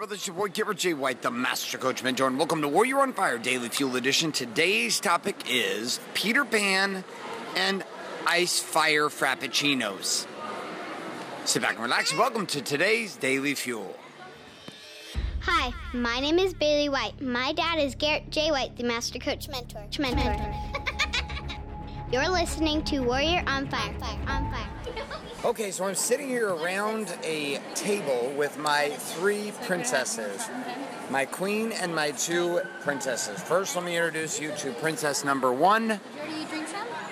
brother, it's your boy Garrett J. White, the Master Coach Mentor, and welcome to Warrior on Fire Daily Fuel Edition. Today's topic is Peter Pan and Ice Fire Frappuccinos. Sit back and relax. Welcome to today's Daily Fuel. Hi, my name is Bailey White. My dad is Garrett J. White, the Master Coach Mentor. Mentor. You're listening to Warrior on Fire. On Fire. Okay, so I'm sitting here around a table with my three princesses my queen and my two princesses. First, let me introduce you to princess number one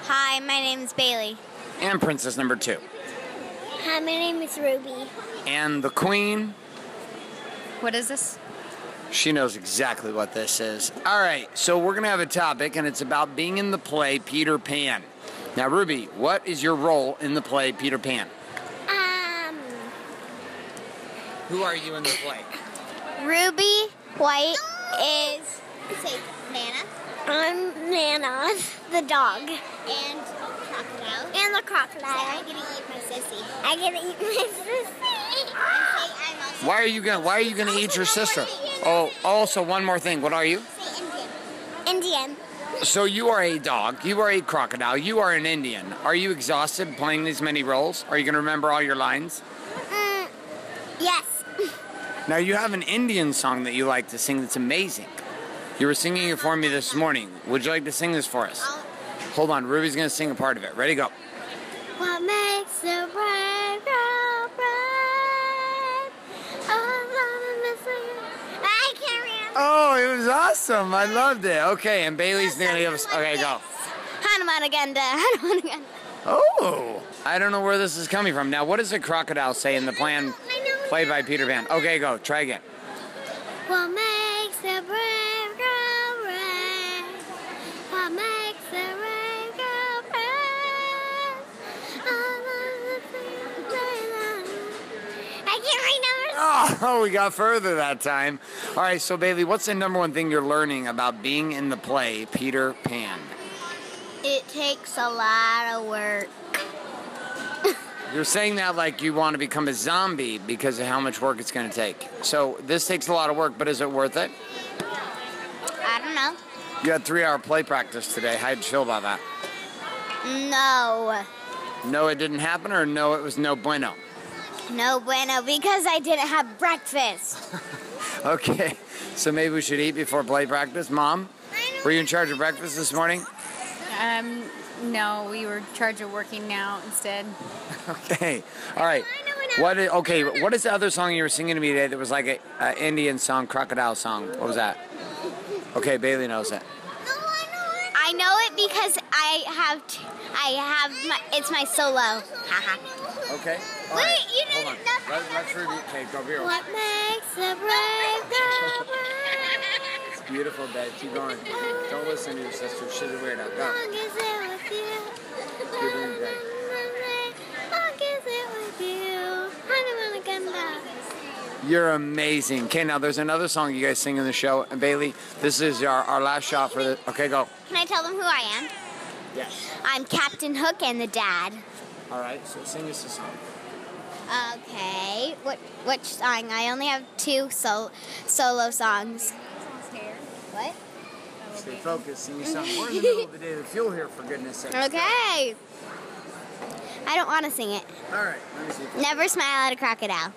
Hi, my name is Bailey. and princess number two. Hi, my name is Ruby. And the queen, What is this? she knows exactly what this is. All right, so we're going to have a topic, and it's about being in the play Peter Pan. Now, Ruby, what is your role in the play Peter Pan? Um, Who are you in the play? Ruby White is. Say, Nana. I'm Nana, the dog. And crocodile. And the crocodile. Say, I get to eat my sissy. I get to eat my sissy. Why are you gonna Why are you gonna eat your sister? Oh, also one more thing. What are you? Indian. So you are a dog. You are a crocodile. You are an Indian. Are you exhausted playing these many roles? Are you gonna remember all your lines? Mm, yes. Now you have an Indian song that you like to sing. That's amazing. You were singing it for me this morning. Would you like to sing this for us? Hold on. Ruby's gonna sing a part of it. Ready? Go. What makes a brave Oh, it was awesome. I loved it. Okay, and Bailey's gonna give us. Okay, go. Hanumanaganda, Hanumanaganda. Oh, I don't know where this is coming from. Now, what does a crocodile say in the plan played by Peter Pan? Okay, go. Try again. What makes a brave girl brave? What makes a brave girl brave? I can't remember. Oh, we got further that time. All right, so Bailey, what's the number one thing you're learning about being in the play Peter Pan? It takes a lot of work. You're saying that like you want to become a zombie because of how much work it's going to take. So this takes a lot of work, but is it worth it? I don't know. You had three hour play practice today. How'd you feel about that? No. No, it didn't happen, or no, it was no bueno? No bueno, because I didn't have breakfast. Okay, so maybe we should eat before play practice. Mom, were you in charge of breakfast this morning? Um, no, we were in charge of working now instead. Okay, all right. What? i- okay, what is the other song you were singing to me today that was like a, a Indian song, crocodile song? What was that? Okay, Bailey knows it. I know it because I have t- I have my it's my solo. Okay. all Wait, right, you Hold on. didn't- that's- Let, let's review. Okay, go here. what makes a brave girl brave? It's beautiful, babe. Keep going. Don't listen to your sister. She's a weirdo. Go. Long as it with you. You're doing great. Long as it with you. You're amazing. Okay, now there's another song you guys sing in the show. And Bailey, this is our, our last shot for the. Okay, go. Can I tell them who I am? Yes. I'm Captain Hook and the dad. All right, so sing us a song. Okay. What which song? I only have two sol- solo songs. What? Stay focused, sing us something. We're in the middle of the day of fuel here, for goodness sake. Okay. I don't want to sing it. All right, let me see. Never smile at a crocodile.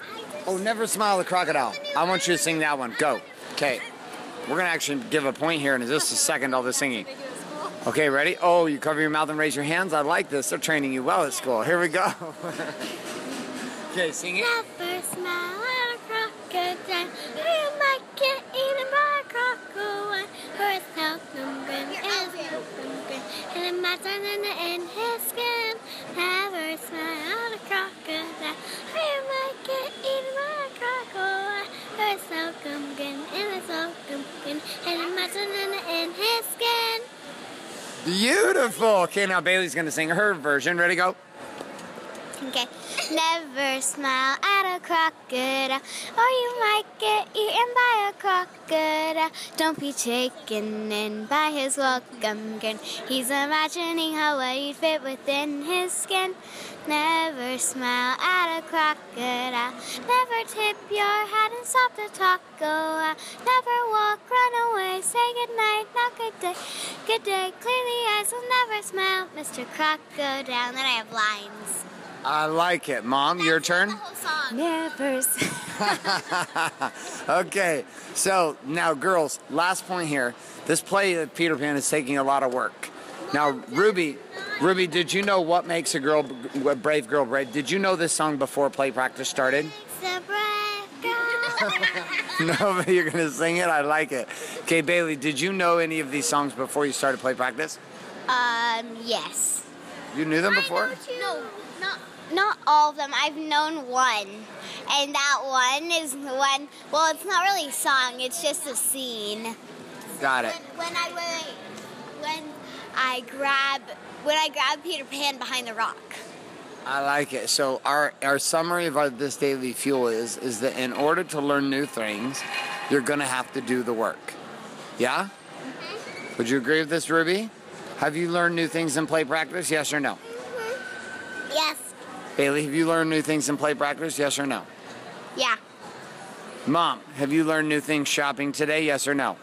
Oh, never smile at a crocodile. I want you to sing that one. Go. Okay. We're gonna actually give a point here in just a second. All the singing. Okay, ready? Oh, you cover your mouth and raise your hands. I like this. They're training you well at school. Here we go. okay, sing it. Never smile at a crocodile. You might get eaten by a crocodile. Her seldom grin is seldom grin. And it might turn in his skin. Never smile at a crocodile. You might get eaten by a crocodile. Her seldom grin and a seldom grin. And it might Beautiful. Okay, now Bailey's gonna sing her version. Ready? Go. Okay. Never smile at a crocodile, or you might get eaten by a crocodile. Don't be taken in by his welcome grin. He's imagining how well you'd fit within his skin. Never smile at a crocodile. Never tip your hat and stop to talk. Go out. Never walk, good day. Good day. Clearly, the eyes. Will never smile, Mr. Croc, go down. then I have lines. I like it. Mom, your turn. The whole song. Never. okay, so now, girls, last point here. This play of Peter Pan is taking a lot of work. Now, Ruby, Ruby, did you know what makes a girl, a brave girl brave? Did you know this song before play practice started? The brave girl. no, but you're gonna sing it. I like it. Okay, Bailey, did you know any of these songs before you started play practice? um, yes. You knew them before? No, not not all of them. I've known one, and that one is the one. Well, it's not really a song. It's just a scene. Got it. When, when I when, when I grab when I grab Peter Pan behind the rock. I like it. So our our summary of our, this daily fuel is is that in order to learn new things, you're gonna have to do the work. Yeah. Mm-hmm. Would you agree with this, Ruby? Have you learned new things in play practice? Yes or no? Mm-hmm. Yes. Bailey, have you learned new things in play practice? Yes or no? Yeah. Mom, have you learned new things shopping today? Yes or no?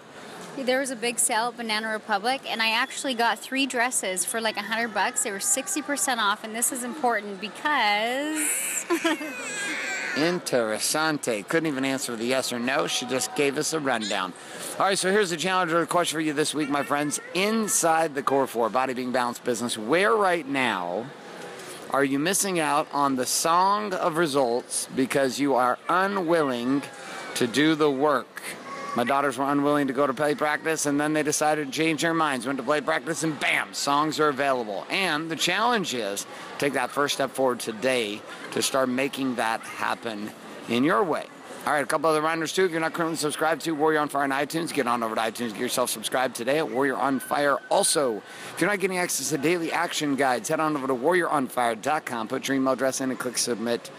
There was a big sale at Banana Republic, and I actually got three dresses for like a hundred bucks. They were sixty percent off, and this is important because Interessante. Couldn't even answer the yes or no. She just gave us a rundown. All right, so here's the challenge or the question for you this week, my friends. Inside the Core 4 Body Being Balanced business, where right now are you missing out on the song of results because you are unwilling to do the work? My daughters were unwilling to go to play practice, and then they decided to change their minds, went to play practice, and bam, songs are available. And the challenge is take that first step forward today to start making that happen in your way. All right, a couple other reminders too. If you're not currently subscribed to Warrior on Fire on iTunes, get on over to iTunes, get yourself subscribed today at Warrior on Fire. Also, if you're not getting access to daily action guides, head on over to warrioronfire.com, put your email address in, and click submit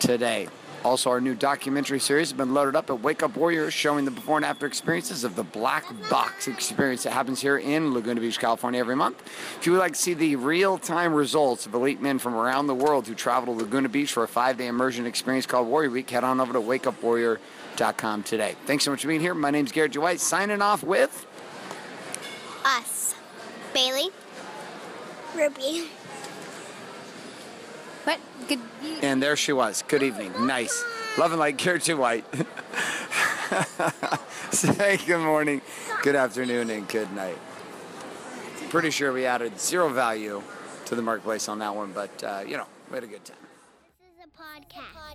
today. Also, our new documentary series has been loaded up at Wake Up Warriors, showing the before and after experiences of the Black Box experience that happens here in Laguna Beach, California every month. If you would like to see the real time results of elite men from around the world who travel to Laguna Beach for a five day immersion experience called Warrior Week, head on over to wakeupwarrior.com today. Thanks so much for being here. My name's Garrett J. White, signing off with. Us. Bailey. Ruby. What? Good. And there she was. Good evening. Nice. Loving like Garrett J. White. Say good morning, good afternoon, and good night. Pretty sure we added zero value to the marketplace on that one, but uh, you know, we had a good time. This is a podcast.